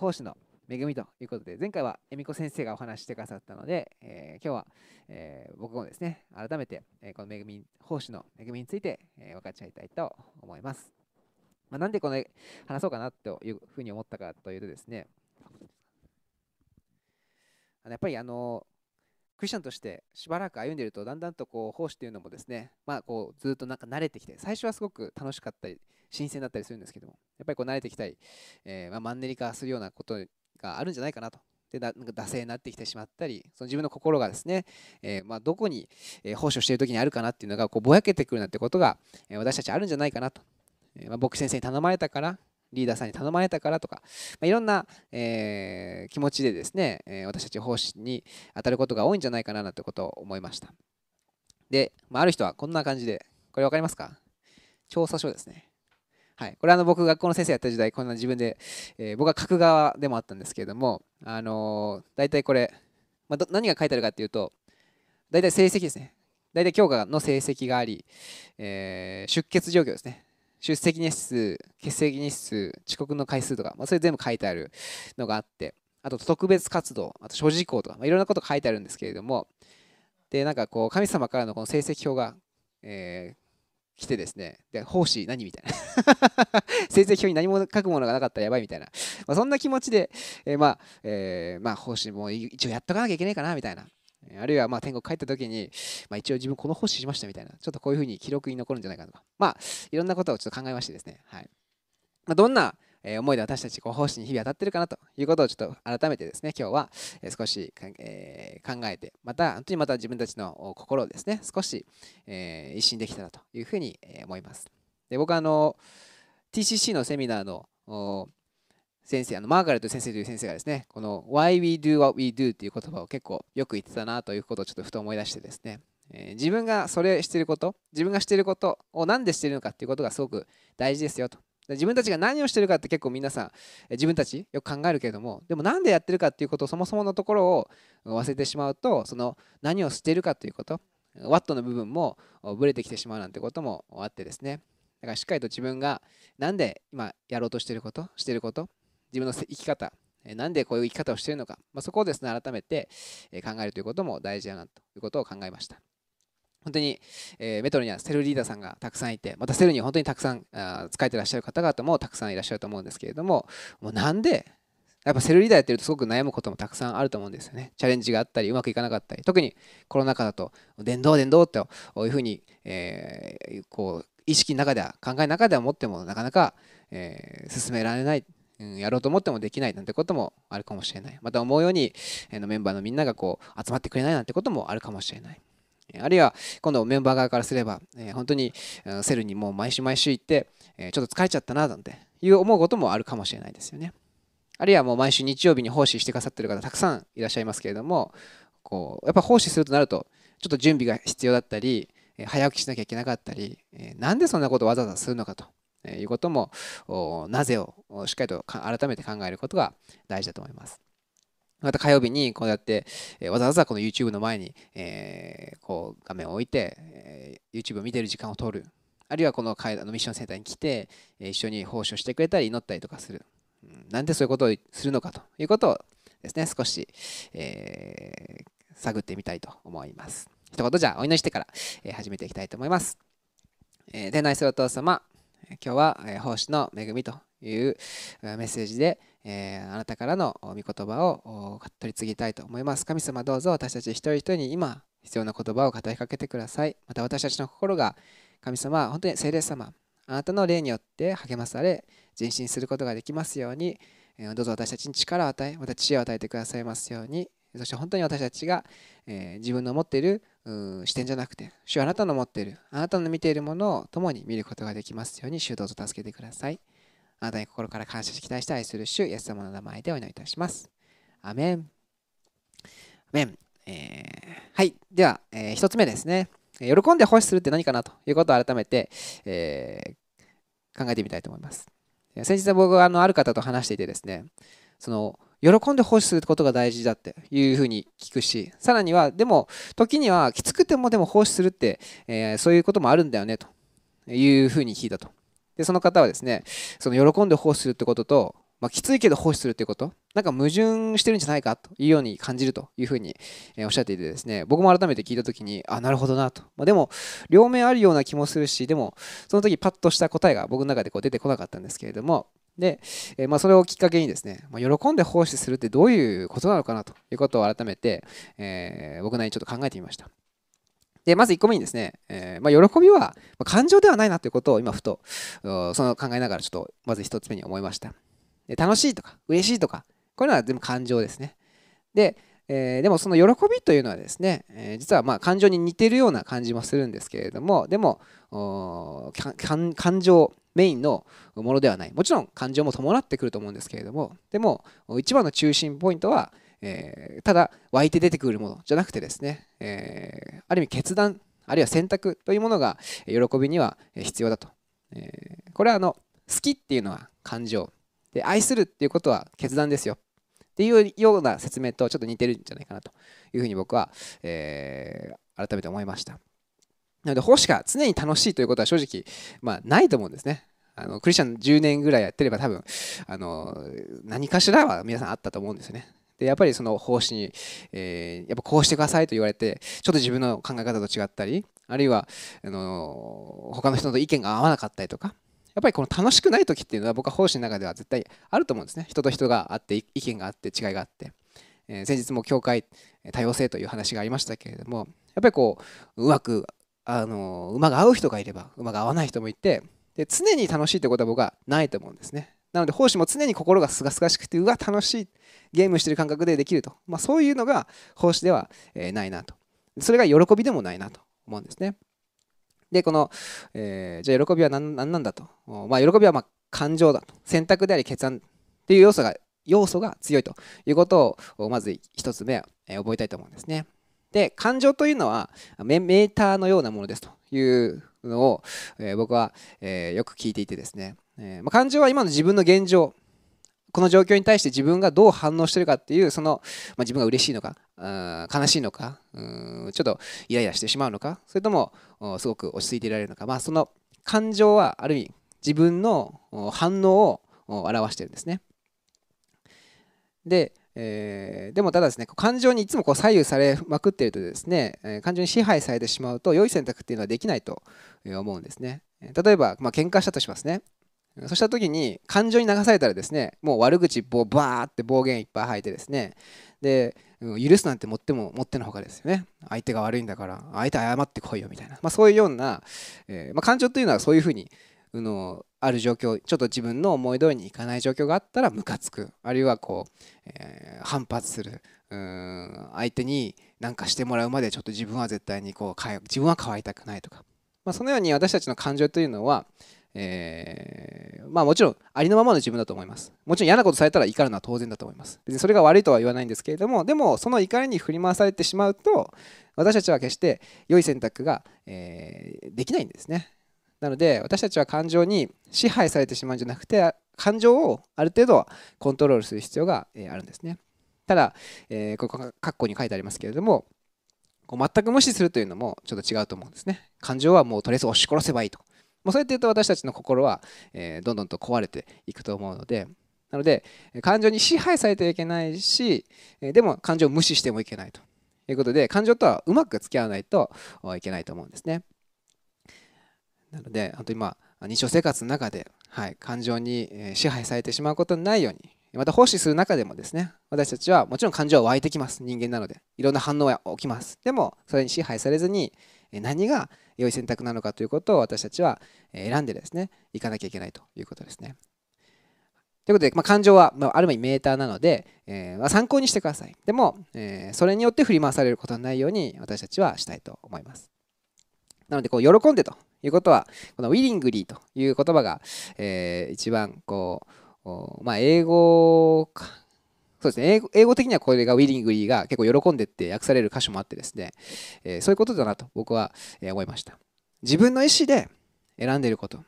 奉仕の恵みということで、前回は恵美子先生がお話してくださったので、えー、今日は、えー、僕もですね、改めて、えー、この恵み、奉仕の恵みについて、え分かち合いたいと思います。まあ、なんでこの話そうかなというふうに思ったかというとですね、やっぱりあのクリスチャンとしてしばらく歩んでいるとだんだんとこう奉仕というのもですね、まあ、こうずっとなんか慣れてきて最初はすごく楽しかったり新鮮だったりするんですけどもやっぱりこう慣れてきたり、え、まあ、マンネリ化するようなことがあるんじゃないかなと。でなんか惰性になってきてしまったりその自分の心がですね、え、まあ、どこに、えー、奉仕をしている時にあるかなっていうのがこうぼやけてくるなんてことが、え私たちあるんじゃないかなと、えまあ、僕先生に頼まれたからリーダーさんに頼まれたからとか、まあ、いろんな、えー、気持ちでですね、え私たち奉仕に当たることが多いんじゃないかななんてことを思いました。で、まあ、ある人はこんな感じでこれ分かりますか？調査書ですね。はい、これはあの僕学校の先生やった時代こんな自分で、えー、僕は書く側でもあったんですけれども、あのー、大体これ、まあ、何が書いてあるかっていうと大体成績ですね。大体教科の成績があり、えー、出欠状況ですね。出席日数欠席日数遅刻の回数とか、まあ、それ全部書いてあるのがあってあと特別活動あと所持項とか、まあ、いろんなこと書いてあるんですけれどもでなんかこう神様からのこの成績表が、えー、来てですね、で、奉仕何みたいな。成績表に何も書くものがなかったらやばいみたいな。まあ、そんな気持ちで、えー、まあ、えー、まあ、奉仕も一応やっとかなきゃいけないかなみたいな。あるいはま天国帰った時に、まあ、一応自分この奉仕しましたみたいな。ちょっとこういうふうに記録に残るんじゃないかとか。まあ、いろんなことをちょっと考えましてですね。はい。まあ、どんな思いで私たちこう奉仕に日々当たってるかなということをちょっと改めてですね今日は少し、え考えてまた本当にまた自分たちの心をですね少し、え一新できたらというふうに思いますで僕はあの TCC のセミナーの先生あのマーガレット先生という先生がですねこの Why we do what we do っていう言葉を結構よく言ってたなということをちょっとふと思い出してですね。え自分がそれしてること自分がしてることを何でしてるのかっていうことがすごく大事ですよと。自分たちが何をしてるかって結構皆さん自分たちよく考えるけれどもでも何でやってるかっていうことをそもそものところを忘れてしまうとその何をしてるかということワットの部分もブレてきてしまうなんてこともあってですね。だからしっかりと自分が何で今やろうとしてることしてること自分の生き方なんでこういう生き方をしているのか、まあ、そこをですね改めて考えるということも大事だなということを考えました本当に、えー、メトロにはセルリーダーさんがたくさんいて、またセルに本当にたくさんあ使えてらっしゃる方々もたくさんいらっしゃると思うんですけれども、もうなんで、やっぱセルリーダーやってるとすごく悩むこともたくさんあると思うんですよね。チャレンジがあったり、うまくいかなかったり、特にコロナ禍だと、電動電動というふうに、えー、こう意識の中では、考えの中では持ってもなかなか、えー、進められない。うん、やろうと思ってもできないなんてこともあるかもしれない。また思うように、えー、のメンバーのみんながこう集まってくれないなんてこともあるかもしれない。あるいは今度メンバー側からすれば、え本当にセルにもう毎週毎週行って、えちょっと疲れちゃったななんていう思うこともあるかもしれないですよね。あるいはもう毎週日曜日に奉仕してくださってる方たくさんいらっしゃいますけれどもこうやっぱ奉仕するとなるとちょっと準備が必要だったり早起きしなきゃいけなかったりなんでそんなことわざわざするのかということもなぜをしっかりと改めて考えることが大事だと思います。また火曜日にこうやって、え、わざわざこの YouTube の前に、えー、こう画面を置いて、えー、YouTube を見てる時間を取る。あるいはこのあのミッションセンターに来て、え、一緒に奉仕してくれたり祈ったりとかする。なんでそういうことをするのかということをですね、少し、えー、探ってみたいと思います。一言じゃあお祈りしてから、え、始めていきたいと思います。えー、天内するお父様、今日は、え、奉仕の恵みというメッセージで、え、あなたからの御言葉を取り継ぎたいと思います。神様どうぞ私たち一人一人に今必要な言葉を語りかけてください。また私たちの心が神様、本当に聖霊様、あなたの霊によって励まされ、前進することができますように、どうぞ私たちに力を与え、また知恵を与えてくださいますように、そして本当に私たちが、え、自分の持っている視点じゃなくて、主はあなたの持っている、あなたの見ているものを共に見ることができますように、主どうぞ助けてください。あなたに心から感謝し期待して愛する主、イエス様の名前でお祈りいたします。アメン。アメン。えー、はい。では、えー、1つ目ですね。喜んで奉仕するって何かなということを改めて、えー、考えてみたいと思います。先日僕はあのある方と話していてですね、その喜んで奉仕することが大事だっていうふうに聞くし、さらには、でも、時にはきつくてもでも奉仕するって、えー、そういうこともあるんだよねというふうに聞いたと。でその方はですねその喜んで奉仕するってこととまあ、きついけど奉仕するってことなんか矛盾してるんじゃないかというように感じるというふうにおっしゃっていてですね僕も改めて聞いた時にあなるほどなと、まあ、でも両面あるような気もするしでもその時パッとした答えが僕の中でこう出てこなかったんですけれどもで、えまあ、それをきっかけにですね、まあ、喜んで奉仕するってどういうことなのかなということを改めて、えー、僕なりにちょっと考えてみました。でまず1個目にですね、えー、まあ、喜びは感情ではないなということを今ふとその考えながらちょっとまず1つ目に思いましたで楽しいとか嬉しいとかこういうのは全部感情ですねで、えー、でもその喜びというのはですね、えー、実はま感情に似てるような感じもするんですけれどもでも感情メインのものではない。もちろん感情も伴ってくると思うんですけれども。でも一番の中心ポイントはえー、ただ湧いて出てくるものじゃなくてですね、えー、ある意味決断あるいは選択というものが喜びには必要だと、えー、これはあの好きっていうのは感情。で愛するっていうことは決断ですよ。っていうような説明とちょっと似てるんじゃないかなというふうに僕は、えー、改めて思いました。なので奉仕が常に楽しいということは正直、まあ、ないと思うんですね。あのクリスチャン10年ぐらいやってれば多分あの何かしらは皆さんあったと思うんですよね。でやっぱりその奉仕に、えー、やっぱこうしてくださいと言われてちょっと自分の考え方と違ったりあるいはあの他の人と意見が合わなかったりとかやっぱりこの楽しくない時っていうのは僕は奉仕の中では絶対あると思うんですね。人と人があって意見があって違いがあって、えー、先日も教会多様性という話がありましたけれどもやっぱりこううまくあの馬が合う人がいれば馬が合わない人もいてで常に楽しいってことは僕はないと思うんですね。なので奉仕も常に心がすがすがしくてうわ楽しいゲームしてる感覚でできると、まあ、そういうのが奉仕では、えないなと。それが喜びでもないなと思うんですね。でこの、えー、じゃあ喜びは何なんだと、まあ、喜びはま感情だと。選択であり決断っていう要素が要素が強いということをまず1つ目、覚えたいと思うんですね。で感情というのはメーターのようなものですというのを、え、僕は、え、よく聞いていてですね、えま、感情は今の自分の現状この状況に対して自分がどう反応してるかっていうその、ま、自分が嬉しいのか悲しいのかうちょっとイライラしてしまうのかそれともすごく落ち着いていられるのか、まあ、その感情はある意味自分の反応を表してるんですね。で、えー、でもただですね感情にいつもこう左右されまくっているとですね、感情に支配されてしまうと良い選択っていうのはできないと思うんですね。例えば、まあ喧嘩したとしますね。そうした時に感情に流されたらですねもう悪口バーって暴言いっぱい吐いてですねで許すなんて持っても持ってのほかですよね相手が悪いんだから相手謝ってこいよみたいな、まあ、そういうような、えー、まあ、感情というのはそういうふうにのある状況ちょっと自分の思い通りにいかない状況があったらムカつく。あるいはこう、えー、反発する。うん相手に何かしてもらうまでちょっと自分は絶対にこう自分は変わりたくないとか、まあ、そのように私たちの感情というのは、えー、まあもちろんありのままの自分だと思います。もちろん嫌なことされたら怒るのは当然だと思います。別にそれが悪いとは言わないんですけれどもでもその怒りに振り回されてしまうと私たちは決して良い選択が、えー、できないんですね。なので私たちは感情に支配されてしまうんじゃなくて感情をある程度コントロールする必要が、あるんですね。ただ、えー、ここ括弧に書いてありますけれどもこう全く無視するというのもちょっと違うと思うんですね。感情はもうとりあえず押し殺せばいいと。もうそうやって言うと私たちの心は、えー、どんどんと壊れていくと思うので。なので感情に支配されてはいけないしでも感情を無視してもいけないということで感情とはうまく付き合わないといけないと思うんですね。なので本当にまあ日常生活の中で、はい、感情に支配されてしまうことのないようにまた奉仕する中でもですね私たちはもちろん感情は湧いてきます人間なのでいろんな反応が起きますでもそれに支配されずに何が良い選択なのかということを私たちは選んでですねいかなきゃいけないということですね。ということで、まあ、感情は、まあ、る意味メーターなので、えー、参考にしてください。でも、えー、それによって振り回されることのないように私たちはしたいと思います。なので、こう喜んでということは、このウィリングリーという言葉が、えー、一番こう、まあ、英語か。そうですね。英語英語的にはこれがウィリングリーが結構喜んでって訳される箇所もあってですね、えー、そういうことだなと僕は思いました。自分の意思で選んでいること。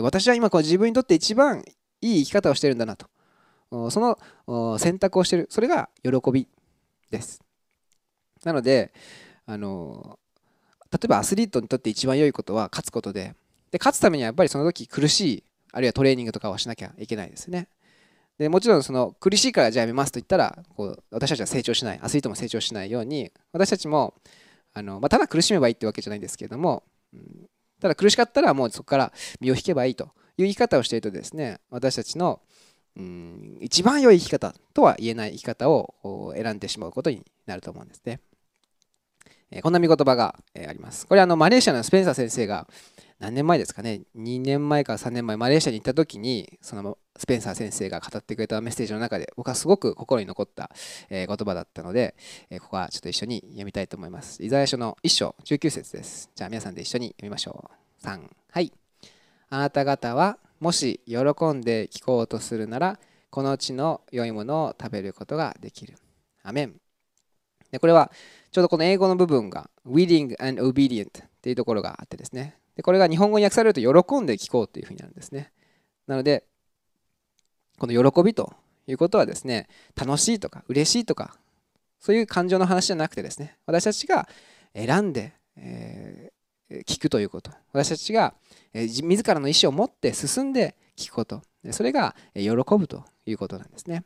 私は今こう自分にとって一番いい生き方をしてるんだなと。その選択をしてる。それが喜びです。なのであの例えばアスリートにとって一番良いことは勝つことでで勝つためにはやっぱりその時苦しいあるいはトレーニングとかはしなきゃいけないですねでもちろんその苦しいからじゃあやめますと言ったらこう私たちは成長しないアスリートも成長しないように私たちもあの、まあ、ただ苦しめばいいってわけじゃないんですけれども、うん、ただ苦しかったらもうそこから身を引けばいいという生き方をしているとですね私たちの、うん、一番良い生き方とは言えない生き方を選んでしまうことになると思うんですね。こんな見言葉が、あります。これあのマレーシアのスペンサー先生が何年前ですかね？2年前から3年前マレーシアに行った時にそのスペンサー先生が語ってくれたメッセージの中で僕はすごく心に残った、え言葉だったので、ここはちょっと一緒に読みたいと思います。イザヤ書の1章19節です。じゃあ皆さんで一緒に読みましょう。3はい。あなた方はもし喜んで聞こうとするならこの地の良いものを食べることができる。アメン。でこれはちょうどこの英語の部分が willing and obedient っていうところがあってですね。でこれが日本語に訳されると喜んで聞こうというふうになるんですね。なのでこの喜びということはですね楽しいとか嬉しいとかそういう感情の話じゃなくてですね私たちが選んで、えー、聞くということ。私たちが、えー、自らの意思を持って進んで聞くこと。それが喜ぶということなんですね。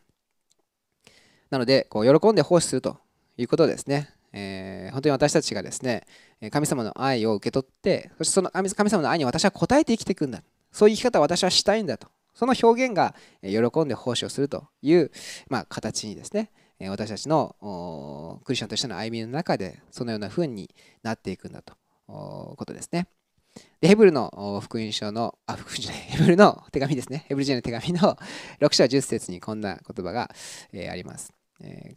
なのでこう喜んで奉仕するということですね、えー、本当に私たちがですね神様の愛を受け取ってそしてその神様の愛に私は応えて生きていくんだそういう生き方を私はしたいんだとその表現が喜んで奉仕をするという、まあ、形にですね私たちのクリスチャンとしての歩みの中でそのような風になっていくんだということですね。でヘブルの福音書の、あ、福音書 ヘブルの手紙ですね。ヘブル人の手紙の 6章10節にこんな言葉が、あります、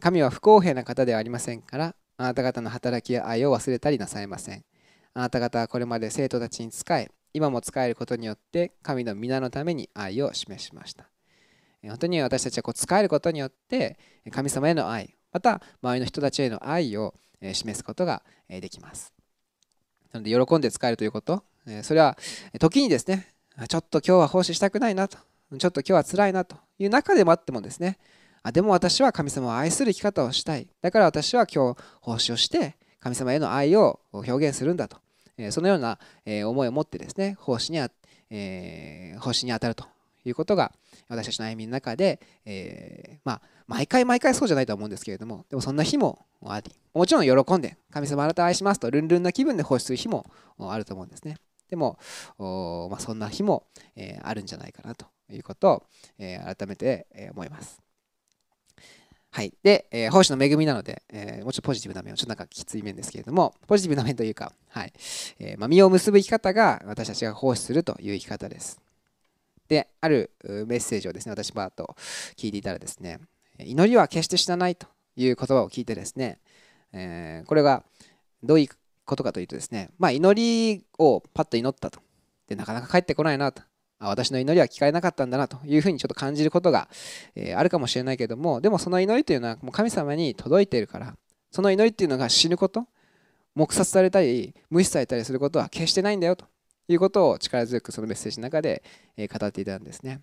神は不公平な方ではありませんから、あなた方の働きや愛を忘れたりなさいません。あなた方はこれまで生徒たちに仕え、今も使えることによって神の皆のために愛を示しました本当に私たちはこう使えることによって神様への愛また周りの人たちへの愛を示すことができますなので喜んで使えるということそれは時にですねちょっと今日は奉仕したくないなとちょっと今日は辛いなという中でもあってもですねあでも私は神様を愛する生き方をしたい。だから私は今日奉仕をして神様への愛を表現するんだと。えそのようなえ思いを持ってですね奉仕にあ、えー、奉仕に当たるということが私たちの歩みの中で、えー、まあ、毎回毎回そうじゃないとは思うんですけれどもでもそんな日もありもちろん喜んで神様あなた愛しますとルンルンな気分で奉仕する日もあると思うんですね。でも、まあ、そんな日も、えー、あるんじゃないかなということを、えー、改めて、え思います。はい。で、えー、奉仕の恵みなので、えー、もうちょっとポジティブな面はちょっとなんかきつい面ですけれども、ポジティブな面というか、はい。えー、まあ、実を結ぶ生き方が私たちが奉仕するという生き方です。で、あるメッセージをですね、私バーと聞いていたらですね、祈りは決して死なないという言葉を聞いてですね、えー、これがどういうことかというとですね、まあ、祈りをパッと祈ったと。で、なかなか帰ってこないなと。私の祈りは聞かれなかったんだなというふうにちょっと感じることが、えー、あるかもしれないけどもでもその祈りというのはもう神様に届いているからその祈りっていうのが死ぬこと黙殺されたり無視されたりすることは決してないんだよということを力強くそのメッセージの中で、えー、語っていたんですね。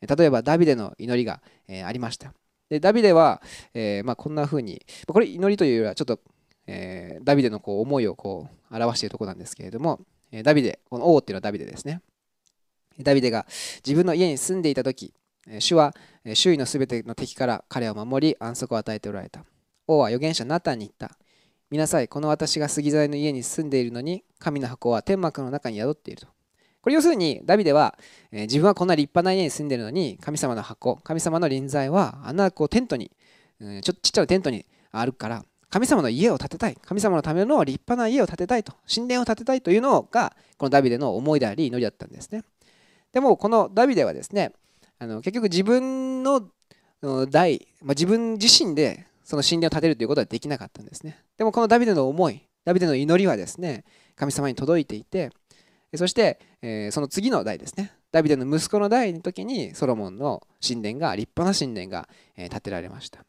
例えばダビデの祈りが、えー、ありました。でダビデは、えまあ、こんなふうにこれ祈りというよりはちょっと、えダビデのこう思いをこう表しているところなんですけれどもダビデこの王っていうのはダビデですね。ダビデが自分の家に住んでいた時主は周囲のすべての敵から彼を守り安息を与えておられた。王は預言者ナタンに言った。見なさいこの私が杉材の家に住んでいるのに神の箱は天幕の中に宿っていると。これ要するにダビデは自分はこんな立派な家に住んでいるのに神様の箱神様の臨在はあんなこうテントにちょっとちっちゃなテントにあるから神様の家を建てたい。神様のための立派な家を建てたいと。神殿を建てたいというのがこのダビデの思いであり祈りだったんですね。でもこのダビデはですねあの結局自分の代、まあ、自分自身でその神殿を建てるということはできなかったんですね。でもこのダビデの思いダビデの祈りはですね神様に届いていてそして、えー、その次の代ですね。ダビデの息子の代の時にソロモンの神殿が立派な神殿が、えー、建てられました。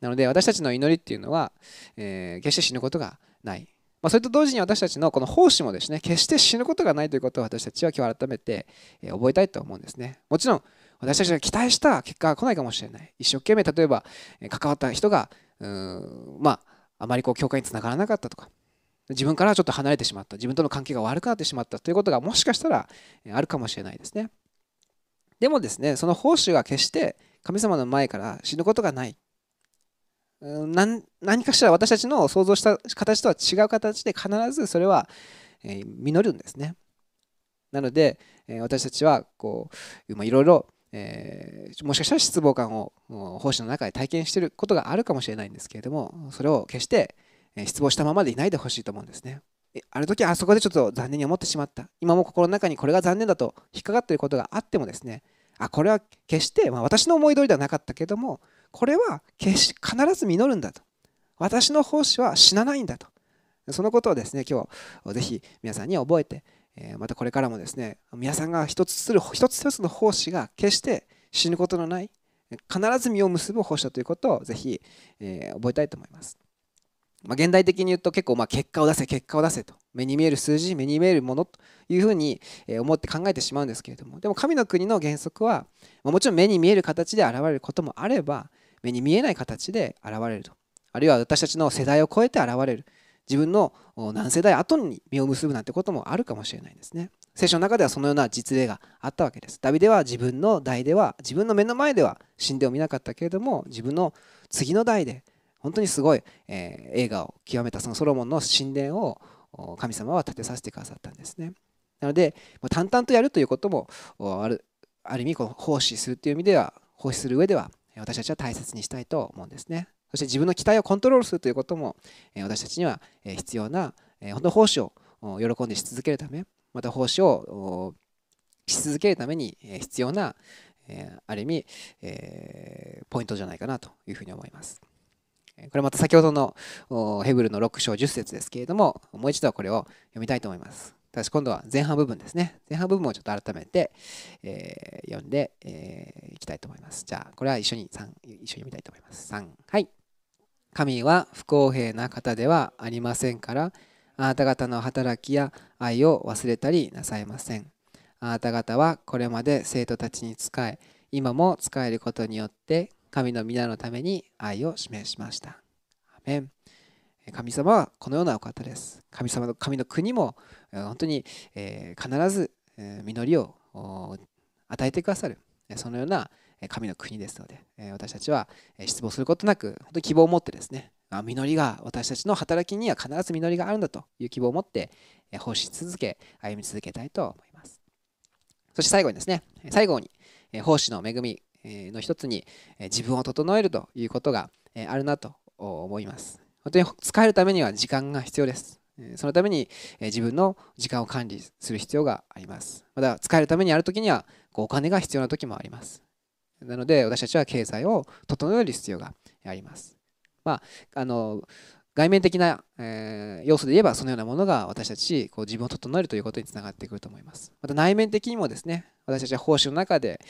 なので私たちの祈りっていうのは、えー、決して死ぬことがない。まあ、それと同時に私たちのこの奉仕もですね決して死ぬことがないということを私たちは今日改めて覚えたいと思うんですね。もちろん私たちが期待した結果が来ないかもしれない。一生懸命例えば関わった人がうんまああまりこう教会につながらなかったとか自分からちょっと離れてしまった自分との関係が悪くなってしまったということがもしかしたらあるかもしれないですね。でもですねその奉仕は決して神様の前から死ぬことがない。何何かしら私たちの想像した形とは違う形で必ずそれは、え実るんですね。なので、え私たちはこういろいろ、え、もしかしたら失望感を奉仕の中で体験していることがあるかもしれないんですけれどもそれを決してえ失望したままでいないでほしいと思うんですね。ある時あそこでちょっと残念に思ってしまった今も心の中にこれが残念だと引っかかっていることがあってもですねあこれは決して、まあ、私の思い通りではなかったけどもこれは決し必ず実るんだと。私の奉仕は死なないんだと。そのことをですね今日ぜひ皆さんに覚えてまたこれからもですね皆さんが一つする一つ一つの奉仕が決して死ぬことのない必ず実を結ぶ奉仕だということをぜひ、え覚えたいと思います。まあ、現代的に言うと結構まあ結果を出せ結果を出せと。目に見える数字目に見えるものというふうに思って考えてしまうんですけれども。でも神の国の原則はもちろん目に見える形で現れることもあれば目に見えない形で現れると。あるいは私たちの世代を超えて現れる。自分の何世代後に実を結ぶなんてこともあるかもしれないんですね。聖書の中ではそのような実例があったわけです。ダビデは自分の代では自分の目の前では神殿を見なかったけれども自分の次の代で本当にすごい、えー、映画を極めたそのソロモンの神殿を神様は建てさせてくださったんですね。なので淡々とやるということもあるある意味この奉仕するという意味では奉仕する上では私たちは大切にしたいと思うんですね。そして自分の期待をコントロールするということも私たちには必要な本当奉仕を喜んでし続けるためまた奉仕をし続けるために必要なある意味ポイントじゃないかなというふうに思います。これまた先ほどのヘブルの6章10節ですけれども、もう一度これを読みたいと思います。ただし今度は前半部分ですね。前半部分をちょっと改めて、えー、読んで、えー、きたいと思います。じゃあ、これは一緒に3、一緒に読みたいと思います。3、はい。神は不公平な方ではありませんから、あなた方の働きや愛を忘れたりなさいません。あなた方はこれまで生徒たちに仕え、今も仕えることによって神の皆のために愛を示しました。神様はこのようなお方です。神様の神の国も本当に必ず実りを与えてくださるそのような神の国ですので私たちは失望することなく本当に希望を持ってですね実りが私たちの働きには必ず実りがあるんだという希望を持って奉仕続け歩み続けたいと思いますそして最後にですね最後に奉仕の恵みの一つに自分を整えるということがあるなと思います。本当に使えるためには時間が必要です。そのために自分の時間を管理する必要があります。また使えるためにある時にはお金が必要な時もあります。なので私たちは経済を整える必要があります。まあ、あの外面的な、え、要素で言えばそのようなものが私たちこう自分を整えるということにつながってくると思います。また内面的にもですね私たちは奉仕の中で、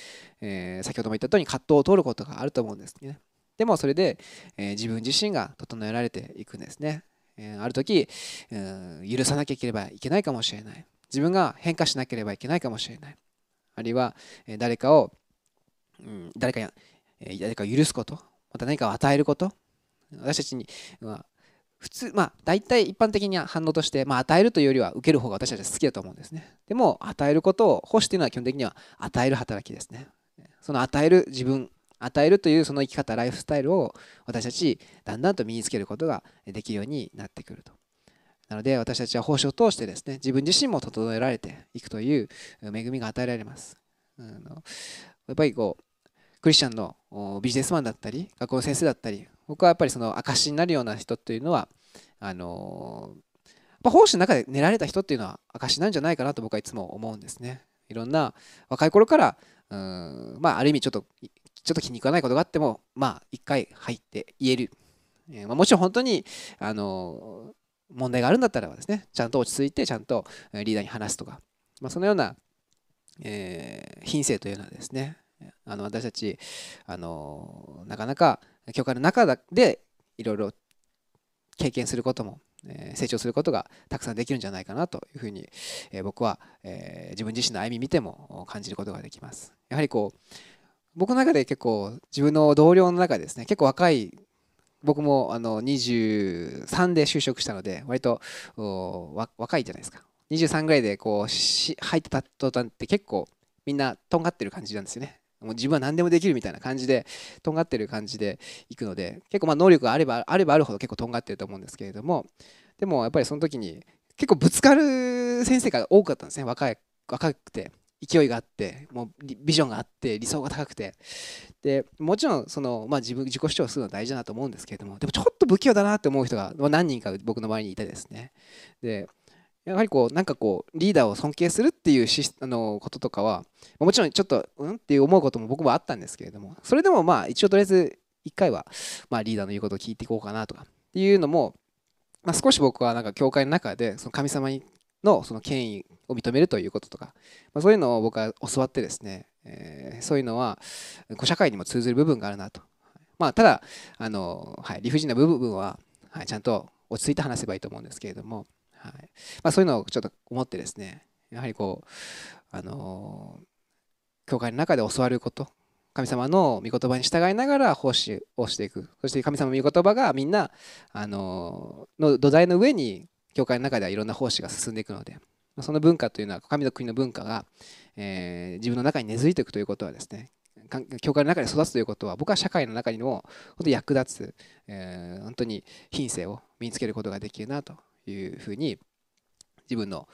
え、先ほども言った通り葛藤を通ることがあると思うんですね。でもそれで、えー、自分自身が整えられていくんですね。えー、ある時、えー、許さなきゃいけないけないかもしれない。自分が変化しなければいけないかもしれない。あるいは、え誰かを、うん、誰かや、え誰かを許すこと、また何かを与えること、私たちには普通まあ大体一般的には反応として、まあ、与えるというよりは受ける方が私たちは好きだと思うんですねでも与えることを奉仕というのは基本的には与える働きですねその与える自分与えるというその生き方ライフスタイルを私たちだんだんと身につけることができるようになってくるとなので私たちは奉仕を通してですね自分自身も整えられていくという恵みが与えられますあのやっぱりこうクリスチャンのビジネスマンだったり学校の先生だったり僕はやっぱりその証になるような人というのはあのまあ、奉仕の中で練られた人っていうのは証なんじゃないかなと僕はいつも思うんですね。いろんな若い頃からうんまあある意味ちょっとちょっと気に食わないことがあってもまあ一回入って言える、えー、まあ、もちろん本当にあの問題があるんだったらですねちゃんと落ち着いてちゃんとリーダーに話すとか、まあ、そのような、えー、品性というのはですねあの私たちあのなかなか教会の中でいろいろ経験することも、え成長することがたくさんできるんじゃないかなというふうに、え僕は、え自分自身の歩み見ても感じることができます。やはりこう僕の中で結構自分の同僚の中でですね結構若い僕もあの23で就職したので割と若いじゃないですか。23ぐらいでこうし入ってた途端って結構みんなとんがってる感じなんですよね。もう自分は何でもできるみたいな感じでとんがってる感じでいくので結構まあ能力があればあればあるほど結構とんがってると思うんですけれどもでもやっぱりその時に結構ぶつかる先生が多かったんですね若い若くて。勢いがあってもうビジョンがあって理想が高くて。でもちろんその、まあ、自分自己主張するのは大事だなと思うんですけれどもでもちょっと不器用だなって思う人が何人か僕の周りにいてですね。でやはりこうなんかこうリーダーを尊敬するっていうしあのこととかはもちろんちょっとうん？って思うことも僕もあったんですけれどもそれでもまあ一応とりあえず1回はまあリーダーの言うことを聞いていこうかなとかっていうのも、まあ、少し僕はなんか教会の中でその神様にのその権威を認めるということとか、まあ、そういうのを僕は教わってですね、えー、そういうのは社会にも通ずる部分があるなと。まあ、ただあの、はい、理不尽な部分は、はい、ちゃんと落ち着いて話せばいいと思うんですけれども、はいまあ、そういうのをちょっと思ってですねやはりこうあの教会の中で教わること神様の御言葉に従いながら奉仕をしていくそして神様の御言葉がみんなあのの土台の上に教会の中ではいろんな奉仕が進んでいくのでその文化というのは神の国の文化が、えー、自分の中に根付いていくということはですね教会の中で育つということは僕は社会の中にも本当に役立つ、えー、本当に品性を身につけることができるなというふうに自分の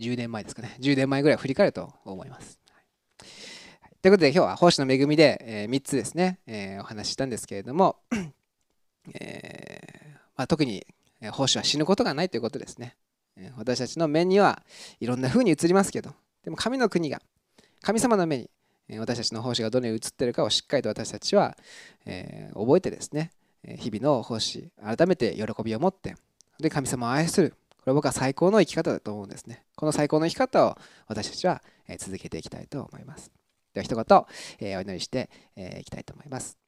10年前ですかね10年前ぐらい振り返ると思います。ということで今日は奉仕の恵みで、えー、3つですね、えー、お話ししたんですけれども、えーまあ、特に奉仕は死ぬことがないということですね。私たちの目にはいろんな風に映りますけどでも神の国が神様の目に私たちの奉仕がどのように映っているかをしっかりと私たちは、え、覚えてですね日々の奉仕改めて喜びを持ってで神様を愛する。これは僕は最高の生き方だと思うんですね。この最高の生き方を私たちは続けていきたいと思います。では一言、えー、お祈りしていきたいと思います。